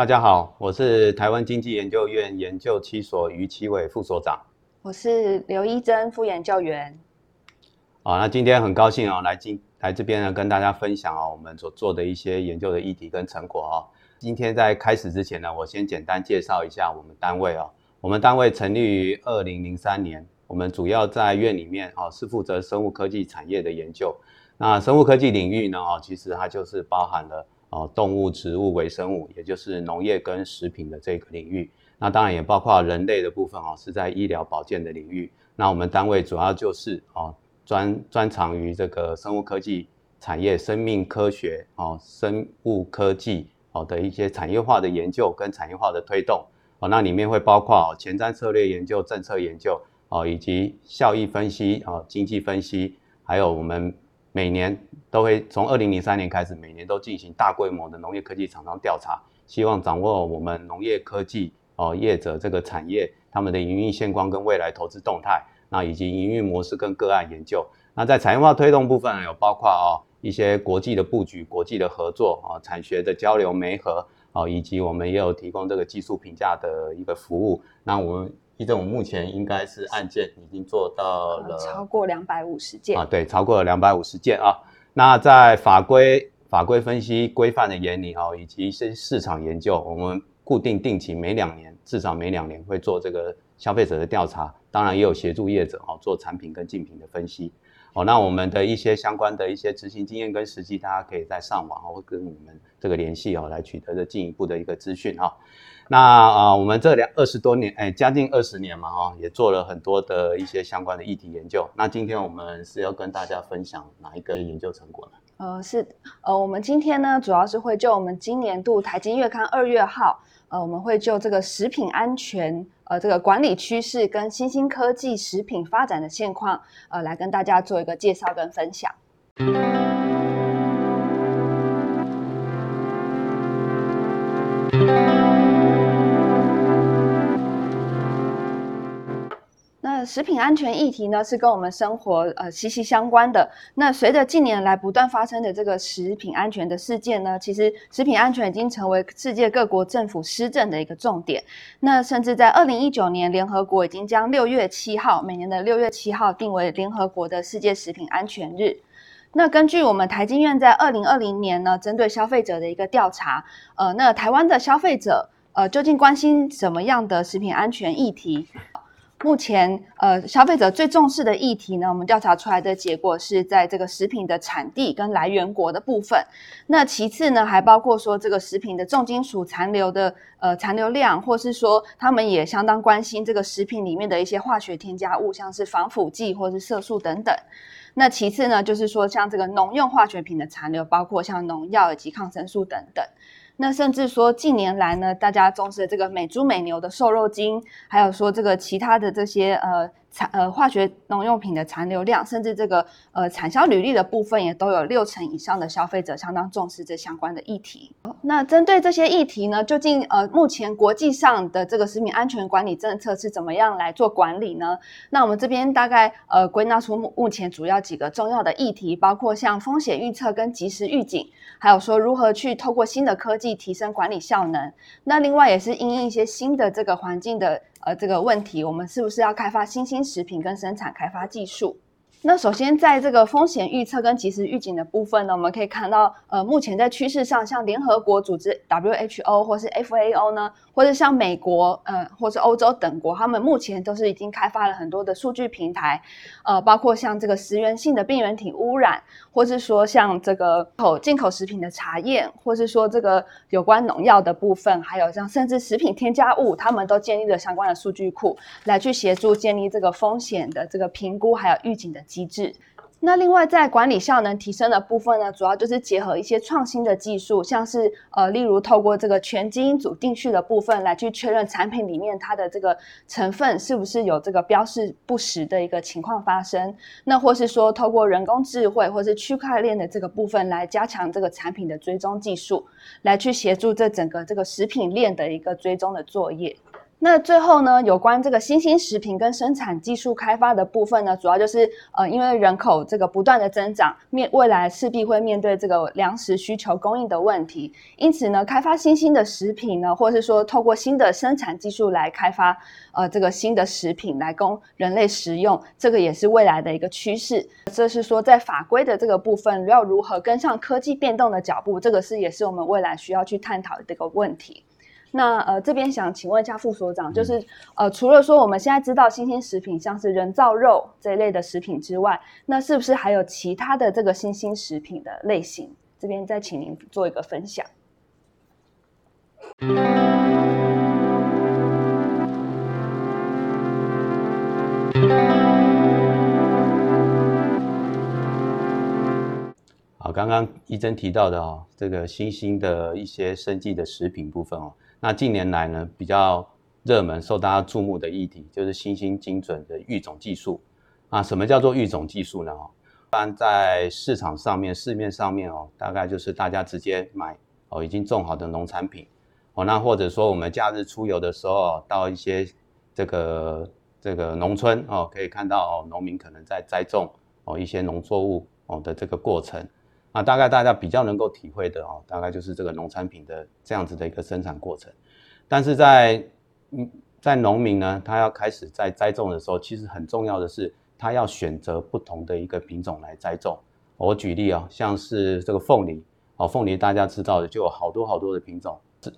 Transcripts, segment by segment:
大家好，我是台湾经济研究院研究七所于其伟副所长。我是刘一珍副研究员。好，那今天很高兴哦，来今来这边呢，跟大家分享哦，我们所做的一些研究的议题跟成果哦。今天在开始之前呢，我先简单介绍一下我们单位哦。我们单位成立于二零零三年，我们主要在院里面哦，是负责生物科技产业的研究。那生物科技领域呢？哦，其实它就是包含了哦动物、植物、微生物，也就是农业跟食品的这个领域。那当然也包括人类的部分哦，是在医疗保健的领域。那我们单位主要就是哦专专长于这个生物科技产业、生命科学哦、生物科技哦的一些产业化的研究跟产业化的推动哦。那里面会包括哦前瞻策略研究、政策研究哦，以及效益分析哦、经济分析，还有我们。每年都会从二零零三年开始，每年都进行大规模的农业科技厂商调查，希望掌握我们农业科技哦业者这个产业他们的营运现况跟未来投资动态，那以及营运模式跟个案研究。那在产业化推动部分，有包括哦一些国际的布局、国际的合作啊、产学的交流媒合哦，以及我们也有提供这个技术评价的一个服务。那我们。其实我目前应该是案件已经做到了超过两百五十件啊，对，超过了两百五十件啊。那在法规法规分析规范的眼里啊，以及一些市场研究，我们固定定期每两年，至少每两年会做这个消费者的调查，当然也有协助业者哦做产品跟竞品的分析。哦，那我们的一些相关的一些执行经验跟实际，大家可以在上网哦跟我们这个联系哦，来取得的进一步的一个资讯哈。那啊，我们这两二十多年，哎，将近二十年嘛，哈，也做了很多的一些相关的议题研究。那今天我们是要跟大家分享哪一个研究成果呢？呃，是，呃，我们今天呢，主要是会就我们今年度台经月刊二月号，呃，我们会就这个食品安全，呃，这个管理趋势跟新兴科技食品发展的现况，呃，来跟大家做一个介绍跟分享。食品安全议题呢，是跟我们生活呃息息相关的。那随着近年来不断发生的这个食品安全的事件呢，其实食品安全已经成为世界各国政府施政的一个重点。那甚至在二零一九年，联合国已经将六月七号每年的六月七号定为联合国的世界食品安全日。那根据我们台经院在二零二零年呢，针对消费者的一个调查，呃，那台湾的消费者呃究竟关心什么样的食品安全议题？目前，呃，消费者最重视的议题呢，我们调查出来的结果是在这个食品的产地跟来源国的部分。那其次呢，还包括说这个食品的重金属残留的呃残留量，或是说他们也相当关心这个食品里面的一些化学添加物，像是防腐剂或是色素等等。那其次呢，就是说像这个农用化学品的残留，包括像农药以及抗生素等等。那甚至说近年来呢，大家重视的这个美猪美牛的瘦肉精，还有说这个其他的这些呃。残呃化学农用品的残留量，甚至这个呃产销履历的部分，也都有六成以上的消费者相当重视这相关的议题。那针对这些议题呢，究竟呃目前国际上的这个食品安全管理政策是怎么样来做管理呢？那我们这边大概呃归纳出目目前主要几个重要的议题，包括像风险预测跟及时预警，还有说如何去透过新的科技提升管理效能。那另外也是因应一些新的这个环境的。呃，这个问题，我们是不是要开发新兴食品跟生产开发技术？那首先，在这个风险预测跟及时预警的部分呢，我们可以看到，呃，目前在趋势上，像联合国组织 WHO 或是 FAO 呢，或者像美国，呃，或是欧洲等国，他们目前都是已经开发了很多的数据平台，呃，包括像这个食源性的病原体污染，或是说像这个口进口食品的查验，或是说这个有关农药的部分，还有像甚至食品添加物，他们都建立了相关的数据库，来去协助建立这个风险的这个评估，还有预警的。机制。那另外在管理效能提升的部分呢，主要就是结合一些创新的技术，像是呃，例如透过这个全基因组定序的部分来去确认产品里面它的这个成分是不是有这个标示不实的一个情况发生。那或是说透过人工智慧或是区块链的这个部分来加强这个产品的追踪技术，来去协助这整个这个食品链的一个追踪的作业。那最后呢，有关这个新兴食品跟生产技术开发的部分呢，主要就是呃，因为人口这个不断的增长，面未来势必会面对这个粮食需求供应的问题，因此呢，开发新兴的食品呢，或是说透过新的生产技术来开发呃这个新的食品来供人类食用，这个也是未来的一个趋势。这是说在法规的这个部分要如何跟上科技变动的脚步，这个是也是我们未来需要去探讨的这个问题。那呃，这边想请问一下副所长，就是呃，除了说我们现在知道新兴食品像是人造肉这一类的食品之外，那是不是还有其他的这个新兴食品的类型？这边再请您做一个分享。好，刚刚一珍提到的哦，这个新兴的一些生计的食品部分哦。那近年来呢，比较热门、受大家注目的议题就是新兴精准的育种技术。啊，什么叫做育种技术呢？哦，一般在市场上面、市面上面哦，大概就是大家直接买哦已经种好的农产品哦。那或者说我们假日出游的时候，到一些这个这个农村哦，可以看到哦农民可能在栽种哦一些农作物哦的这个过程。啊，大概大家比较能够体会的哦，大概就是这个农产品的这样子的一个生产过程。但是在嗯，在农民呢，他要开始在栽种的时候，其实很重要的是，他要选择不同的一个品种来栽种。我举例啊，像是这个凤梨哦，凤梨大家知道的就有好多好多的品种，是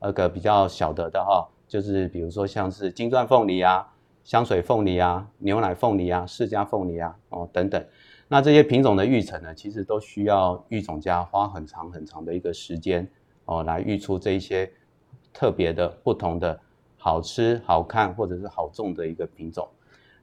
那个比较小的的哈，就是比如说像是金钻凤梨啊、香水凤梨啊、牛奶凤梨啊、释迦凤梨啊哦等等。那这些品种的育成呢，其实都需要育种家花很长很长的一个时间哦，来育出这一些特别的、不同的、好吃、好看或者是好种的一个品种。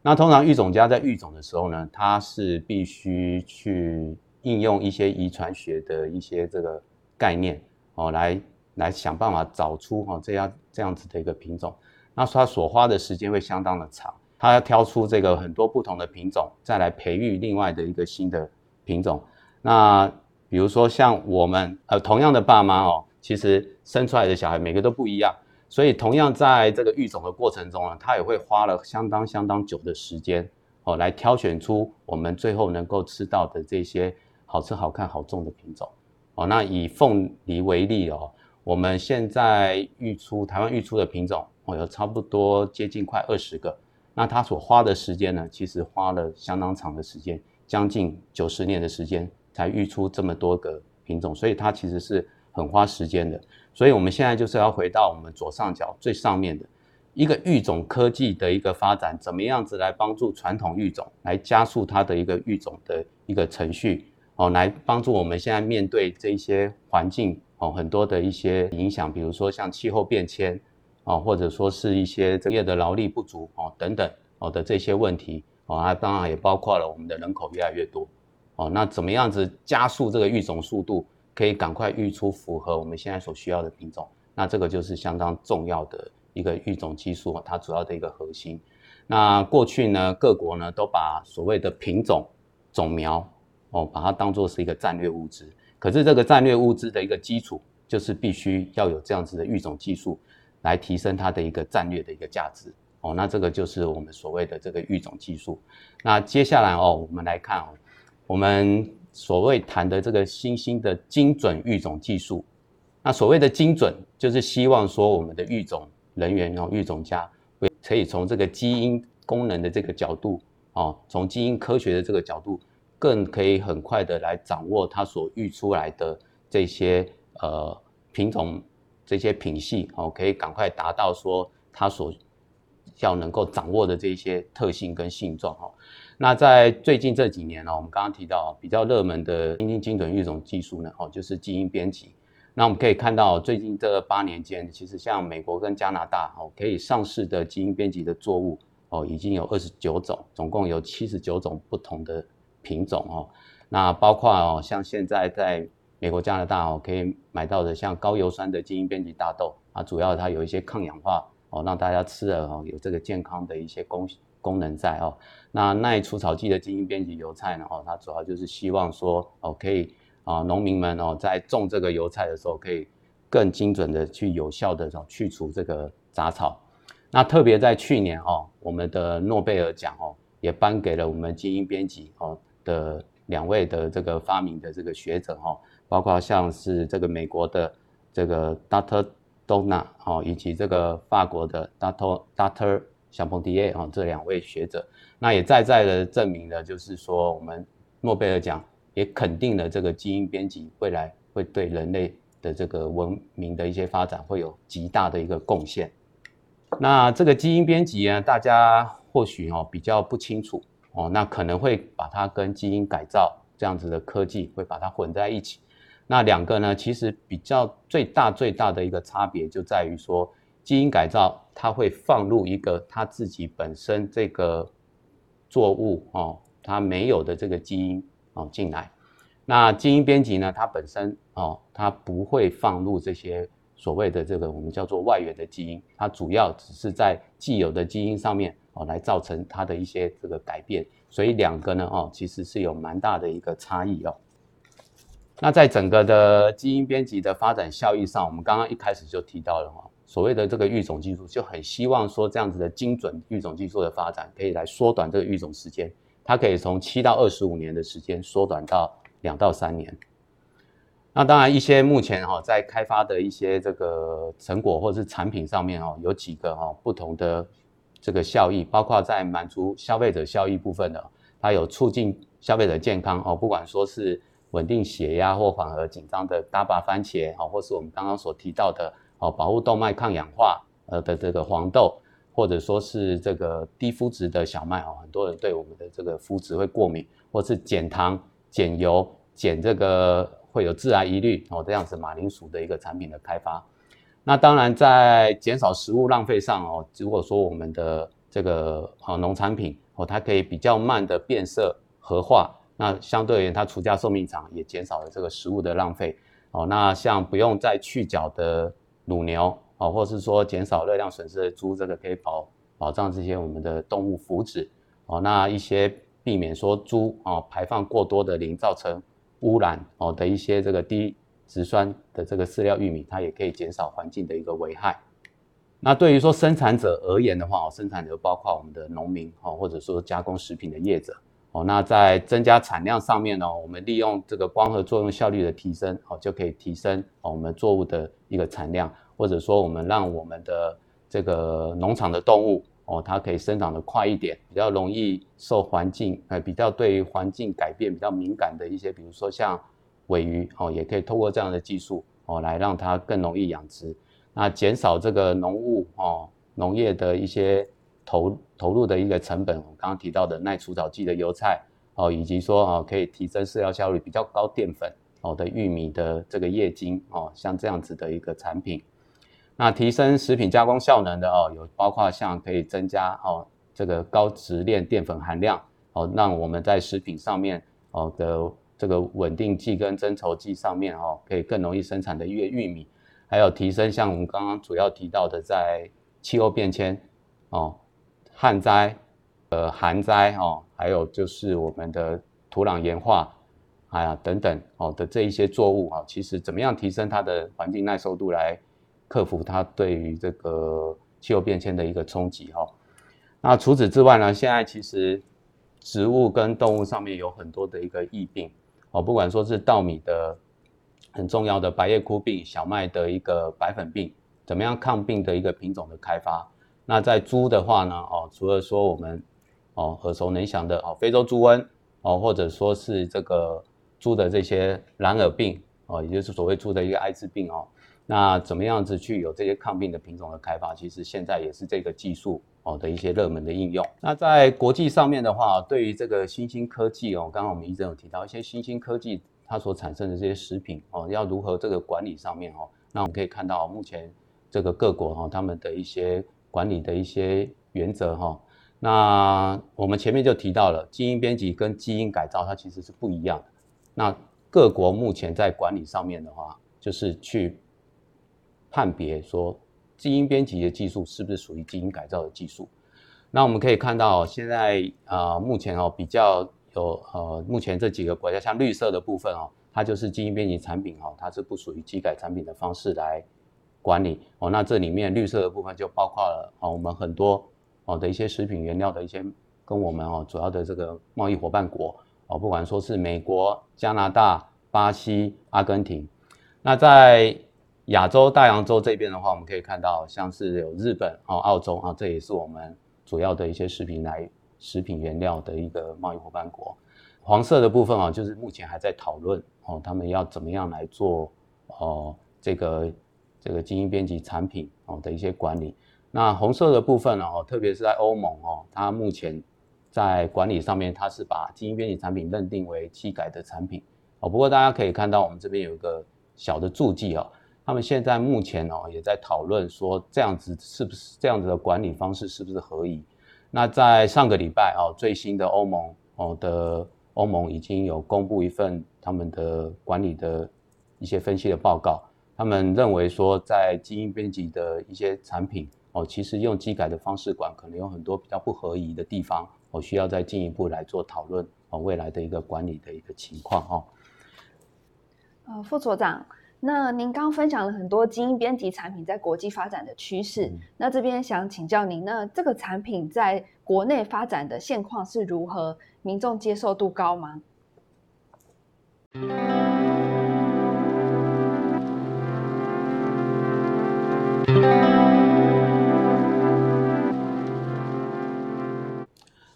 那通常育种家在育种的时候呢，他是必须去应用一些遗传学的一些这个概念哦，来来想办法找出哈这样这样子的一个品种。那他所花的时间会相当的长。他要挑出这个很多不同的品种，再来培育另外的一个新的品种。那比如说像我们呃同样的爸妈哦，其实生出来的小孩每个都不一样，所以同样在这个育种的过程中呢，他也会花了相当相当久的时间哦，来挑选出我们最后能够吃到的这些好吃、好看、好种的品种哦。那以凤梨为例哦，我们现在育出台湾育出的品种哦，有差不多接近快二十个。那他所花的时间呢，其实花了相当长的时间，将近九十年的时间才育出这么多个品种，所以它其实是很花时间的。所以我们现在就是要回到我们左上角最上面的一个育种科技的一个发展，怎么样子来帮助传统育种来加速它的一个育种的一个程序哦，来帮助我们现在面对这些环境哦很多的一些影响，比如说像气候变迁。哦，或者说是一些职业的劳力不足哦等等哦的这些问题哦，那当然也包括了我们的人口越来越多哦，那怎么样子加速这个育种速度，可以赶快育出符合我们现在所需要的品种？那这个就是相当重要的一个育种技术，它主要的一个核心。那过去呢，各国呢都把所谓的品种种苗哦，把它当做是一个战略物资，可是这个战略物资的一个基础，就是必须要有这样子的育种技术。来提升它的一个战略的一个价值哦，那这个就是我们所谓的这个育种技术。那接下来哦，我们来看哦，我们所谓谈的这个新兴的精准育种技术。那所谓的精准，就是希望说我们的育种人员哦，育种家可以从这个基因功能的这个角度哦，从基因科学的这个角度，更可以很快的来掌握它所育出来的这些呃品种。这些品系哦，可以赶快达到说它所要能够掌握的这些特性跟性状哦。那在最近这几年呢，我们刚刚提到比较热门的新兴精准育种技术呢，哦，就是基因编辑。那我们可以看到，最近这八年间，其实像美国跟加拿大哦，可以上市的基因编辑的作物哦，已经有二十九种，总共有七十九种不同的品种哦。那包括哦，像现在在美国、加拿大哦，可以买到的像高油酸的基因编辑大豆啊，主要它有一些抗氧化哦，让大家吃了哦有这个健康的一些功功能在哦。那耐除草剂的基因编辑油菜呢哦，它主要就是希望说哦可以啊农民们哦在种这个油菜的时候可以更精准的去有效的去除这个杂草。那特别在去年哦，我们的诺贝尔奖哦，也颁给了我们基因编辑哦的两位的这个发明的这个学者哦，包括像是这个美国的这个 Dr. Donna 哦，以及这个法国的 Dr. Dr. 小彭迪耶哦，这两位学者，那也在在的证明了，就是说我们诺贝尔奖也肯定了这个基因编辑未来会对人类的这个文明的一些发展会有极大的一个贡献。那这个基因编辑呢，大家或许哦比较不清楚哦，那可能会把它跟基因改造这样子的科技会把它混在一起。那两个呢，其实比较最大最大的一个差别就在于说。基因改造，它会放入一个它自己本身这个作物哦，它没有的这个基因哦进来。那基因编辑呢，它本身哦，它不会放入这些所谓的这个我们叫做外源的基因，它主要只是在既有的基因上面哦来造成它的一些这个改变。所以两个呢哦，其实是有蛮大的一个差异哦。那在整个的基因编辑的发展效益上，我们刚刚一开始就提到了哈。所谓的这个育种技术，就很希望说这样子的精准育种技术的发展，可以来缩短这个育种时间。它可以从七到二十五年的时间缩短到两到三年。那当然，一些目前哈在开发的一些这个成果或者是产品上面哦，有几个哈不同的这个效益，包括在满足消费者效益部分的，它有促进消费者健康哦，不管说是稳定血压或缓和紧张的大把番茄哦，或是我们刚刚所提到的。哦，保护动脉抗氧化呃的这个黄豆，或者说是这个低肤质的小麦哦，很多人对我们的这个肤质会过敏，或是减糖、减油、减这个会有致癌疑虑哦，这样子马铃薯的一个产品的开发。那当然在减少食物浪费上哦，如果说我们的这个哦农产品哦，它可以比较慢的变色合化，那相对而言它除价寿命长，也减少了这个食物的浪费哦。那像不用再去角的。乳牛哦，或是说减少热量损失的猪，这个可以保保障这些我们的动物福祉哦。那一些避免说猪哦排放过多的磷造成污染哦的一些这个低植酸的这个饲料玉米，它也可以减少环境的一个危害。那对于说生产者而言的话哦，生产者包括我们的农民哦，或者说加工食品的业者。哦，那在增加产量上面呢，我们利用这个光合作用效率的提升，哦，就可以提升哦我们作物的一个产量，或者说我们让我们的这个农场的动物，哦，它可以生长的快一点，比较容易受环境，呃，比较对环境改变比较敏感的一些，比如说像尾鱼，哦，也可以透过这样的技术，哦，来让它更容易养殖，那减少这个农务，哦，农业的一些。投投入的一个成本，我刚刚提到的耐除草剂的油菜哦，以及说哦可以提升饲料效率、比较高淀粉哦的玉米的这个液晶哦，像这样子的一个产品，那提升食品加工效能的哦，有包括像可以增加哦这个高质链淀粉含量哦，让我们在食品上面哦的这个稳定剂跟增稠剂上面哦，可以更容易生产的越玉米，还有提升像我们刚刚主要提到的在气候变迁哦。旱灾、呃寒灾哦，还有就是我们的土壤盐化，哎呀等等哦的这一些作物啊，其实怎么样提升它的环境耐受度，来克服它对于这个气候变迁的一个冲击哈。那除此之外呢，现在其实植物跟动物上面有很多的一个疫病哦，不管说是稻米的很重要的白叶枯病、小麦的一个白粉病，怎么样抗病的一个品种的开发。那在猪的话呢，哦，除了说我们哦耳熟能详的哦非洲猪瘟哦，或者说是这个猪的这些蓝耳病哦，也就是所谓猪的一个艾滋病哦，那怎么样子去有这些抗病的品种的开发，其实现在也是这个技术哦的一些热门的应用。那在国际上面的话，对于这个新兴科技哦，刚刚我们一直有提到一些新兴科技它所产生的这些食品哦，要如何这个管理上面哦，那我们可以看到目前这个各国哈他们的一些。管理的一些原则哈，那我们前面就提到了基因编辑跟基因改造，它其实是不一样的。那各国目前在管理上面的话，就是去判别说基因编辑的技术是不是属于基因改造的技术。那我们可以看到，现在啊，目前哦比较有呃，目前这几个国家，像绿色的部分哦，它就是基因编辑产品哦，它是不属于基改产品的方式来管理哦。那这里面绿色的部分就包括了哦，我们很多哦的一些食品原料的一些跟我们哦主要的这个贸易伙伴国哦，不管说是美国、加拿大、巴西、阿根廷。那在亚洲大洋洲这边的话，我们可以看到像是有日本哦、澳洲啊，这也是我们主要的一些食品来食品原料的一个贸易伙伴国。黄色的部分啊，就是目前还在讨论哦，他们要怎么样来做哦这个这个基因编辑产品哦的一些管理。那红色的部分呢哦，特别是在欧盟哦，它目前在管理上面，它是把基因编辑产品认定为基改的产品哦。不过大家可以看到，我们这边有一个小的注记哦，他们现在目前哦也在讨论说，这样子是不是这样子的管理方式是不是合宜？那在上个礼拜哦，最新的欧盟哦的。欧盟已经有公布一份他们的管理的一些分析的报告，他们认为说，在基因编辑的一些产品哦，其实用机改的方式管，可能有很多比较不合宜的地方，哦，需要再进一步来做讨论哦，未来的一个管理的一个情况哦。呃，副所长。那您刚分享了很多基因编辑产品在国际发展的趋势，那这边想请教您，那这个产品在国内发展的现况是如何？民众接受度高吗？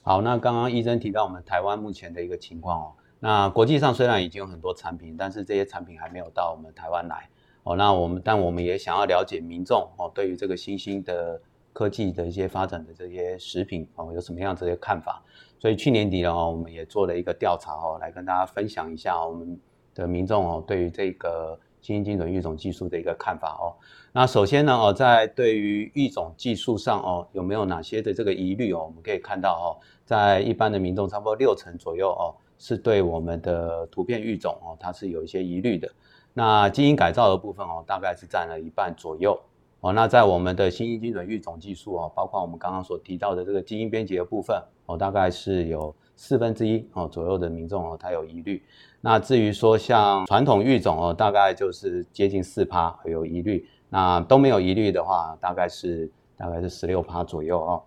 好，那刚刚医生提到我们台湾目前的一个情况哦。那国际上虽然已经有很多产品，但是这些产品还没有到我们台湾来哦。那我们但我们也想要了解民众哦，对于这个新兴的科技的一些发展的这些食品哦，有什么样这些看法？所以去年底呢，我们也做了一个调查哦，来跟大家分享一下我们的民众哦，对于这个新兴精准育种技术的一个看法哦。那首先呢哦，在对于育种技术上哦，有没有哪些的这个疑虑哦？我们可以看到哦，在一般的民众差不多六成左右哦。是对我们的图片育种哦，它是有一些疑虑的。那基因改造的部分哦，大概是占了一半左右哦。那在我们的新兴精准育种技术哦，包括我们刚刚所提到的这个基因编辑的部分哦，大概是有四分之一哦左右的民众哦，他有疑虑。那至于说像传统育种哦，大概就是接近四趴有疑虑。那都没有疑虑的话，大概是大概是十六趴左右哦。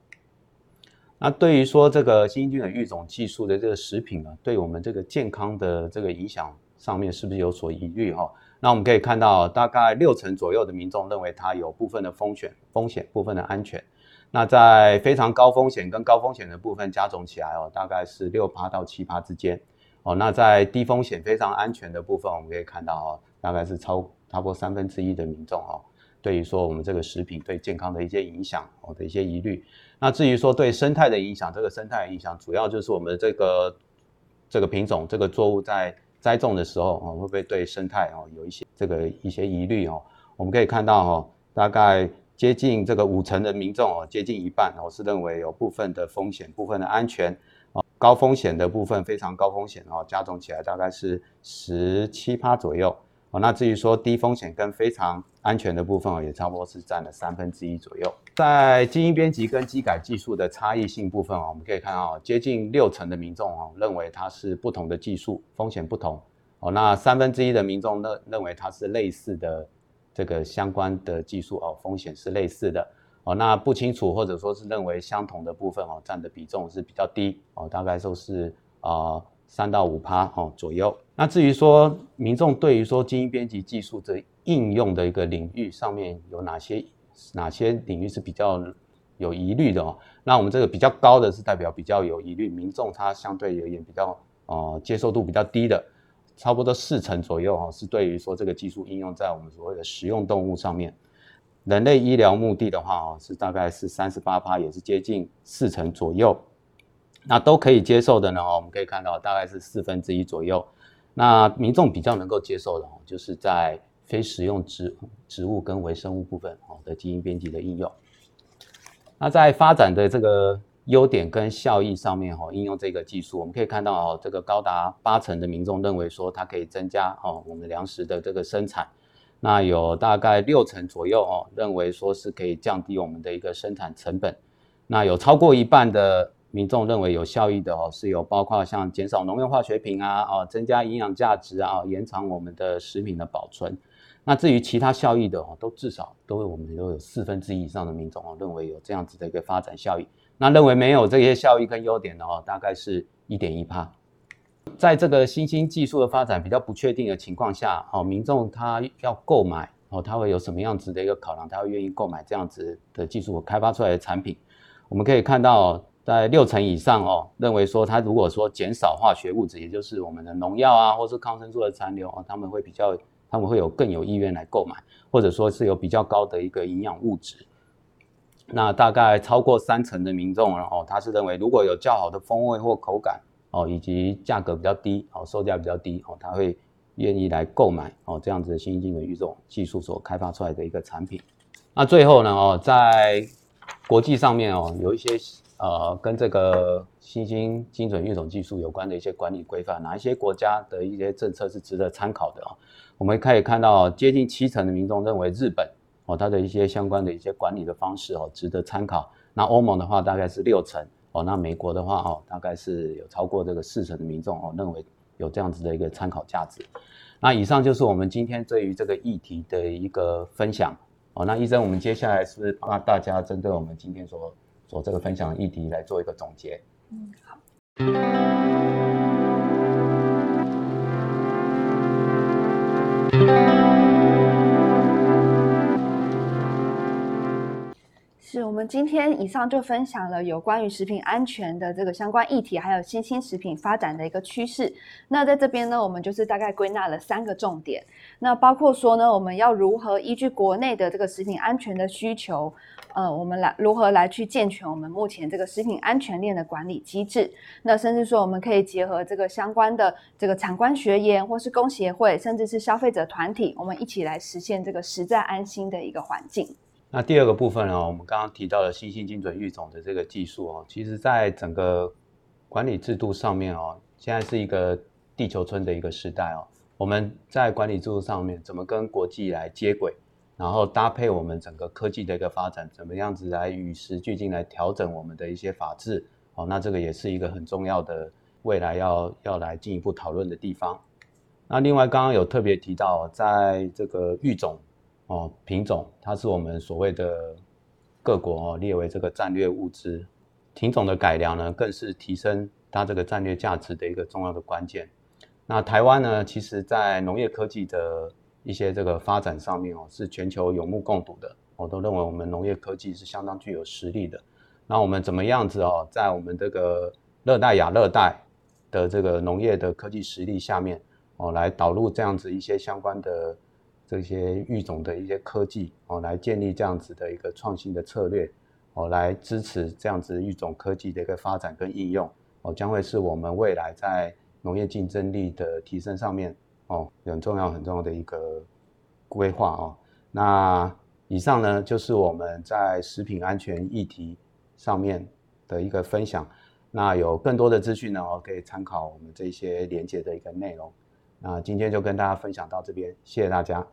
那对于说这个新菌的育种技术的这个食品呢，对我们这个健康的这个影响上面是不是有所疑虑哈？那我们可以看到，大概六成左右的民众认为它有部分的风险、风险部分的安全。那在非常高风险跟高风险的部分加总起来哦，大概是六趴到七趴之间哦。那在低风险非常安全的部分，我们可以看到哦，大概是超差不多三分之一的民众哦。对于说我们这个食品对健康的一些影响哦的一些疑虑，那至于说对生态的影响，这个生态影响主要就是我们这个这个品种这个作物在栽种的时候哦，会不会对生态哦有一些这个一些疑虑哦？我们可以看到哦，大概接近这个五成的民众哦，接近一半哦是认为有部分的风险、部分的安全哦，高风险的部分非常高风险哦，加总起来大概是十七趴左右。哦，那至于说低风险跟非常安全的部分哦，也差不多是占了三分之一左右。在基因编辑跟基改技术的差异性部分哦，我们可以看到接近六成的民众哦认为它是不同的技术，风险不同。哦，那三分之一的民众认认为它是类似的这个相关的技术哦，风险是类似的。哦，那不清楚或者说是认为相同的部分哦，占的比重是比较低哦，大概都是啊。三到五趴哦左右。那至于说民众对于说基因编辑技术这应用的一个领域上面有哪些哪些领域是比较有疑虑的哦？那我们这个比较高的是代表比较有疑虑，民众他相对而言比较呃接受度比较低的，差不多四成左右哈，是对于说这个技术应用在我们所谓的食用动物上面。人类医疗目的的话哦，是大概是三十八趴，也是接近四成左右。那都可以接受的呢，我们可以看到大概是四分之一左右。那民众比较能够接受的哦，就是在非食用植植物跟微生物部分哦的基因编辑的应用。那在发展的这个优点跟效益上面哦，应用这个技术，我们可以看到哦，这个高达八成的民众认为说它可以增加哦我们粮食的这个生产。那有大概六成左右哦，认为说是可以降低我们的一个生产成本。那有超过一半的民众认为有效益的哦，是有包括像减少农用化学品啊，哦，增加营养价值啊，延长我们的食品的保存。那至于其他效益的哦，都至少都我们都有四分之一以上的民众哦，认为有这样子的一个发展效益。那认为没有这些效益跟优点的哦，大概是一点一帕。在这个新兴技术的发展比较不确定的情况下，哦，民众他要购买哦，他会有什么样子的一个考量？他会愿意购买这样子的技术开发出来的产品？我们可以看到，在六成以上哦，认为说他如果说减少化学物质，也就是我们的农药啊，或是抗生素的残留哦，他们会比较，他们会有更有意愿来购买，或者说是有比较高的一个营养物质。那大概超过三成的民众哦，他是认为如果有较好的风味或口感哦，以及价格比较低哦，售价比较低哦，他会愿意来购买哦这样子的新兴精准育种技术所开发出来的一个产品。那最后呢哦，在国际上面哦，有一些呃跟这个新兴精准育种技术有关的一些管理规范，哪一些国家的一些政策是值得参考的啊？我们可以看到，接近七成的民众认为日本哦，它的一些相关的一些管理的方式哦，值得参考。那欧盟的话大概是六成哦，那美国的话哦，大概是有超过这个四成的民众哦，认为有这样子的一个参考价值。那以上就是我们今天对于这个议题的一个分享。哦，那医生，我们接下来是不是帮大家针对我们今天所所这个分享的议题来做一个总结？嗯，好。我们今天以上就分享了有关于食品安全的这个相关议题，还有新兴食品发展的一个趋势。那在这边呢，我们就是大概归纳了三个重点。那包括说呢，我们要如何依据国内的这个食品安全的需求，呃，我们来如何来去健全我们目前这个食品安全链的管理机制。那甚至说，我们可以结合这个相关的这个产官学研，或是工协会，甚至是消费者团体，我们一起来实现这个实在安心的一个环境。那第二个部分呢，我们刚刚提到的新兴精准育种的这个技术哦，其实在整个管理制度上面哦，现在是一个地球村的一个时代哦。我们在管理制度上面怎么跟国际来接轨，然后搭配我们整个科技的一个发展，怎么样子来与时俱进来调整我们的一些法制哦，那这个也是一个很重要的未来要要来进一步讨论的地方。那另外刚刚有特别提到，在这个育种。哦，品种它是我们所谓的各国哦列为这个战略物资，品种的改良呢，更是提升它这个战略价值的一个重要的关键。那台湾呢，其实在农业科技的一些这个发展上面哦，是全球有目共睹的。我都认为我们农业科技是相当具有实力的。那我们怎么样子哦，在我们这个热带亚热带的这个农业的科技实力下面哦，来导入这样子一些相关的。这些育种的一些科技哦，来建立这样子的一个创新的策略哦，来支持这样子育种科技的一个发展跟应用哦，将会是我们未来在农业竞争力的提升上面哦，很重要很重要的一个规划哦。那以上呢，就是我们在食品安全议题上面的一个分享。那有更多的资讯呢，我，可以参考我们这些连接的一个内容。那今天就跟大家分享到这边，谢谢大家。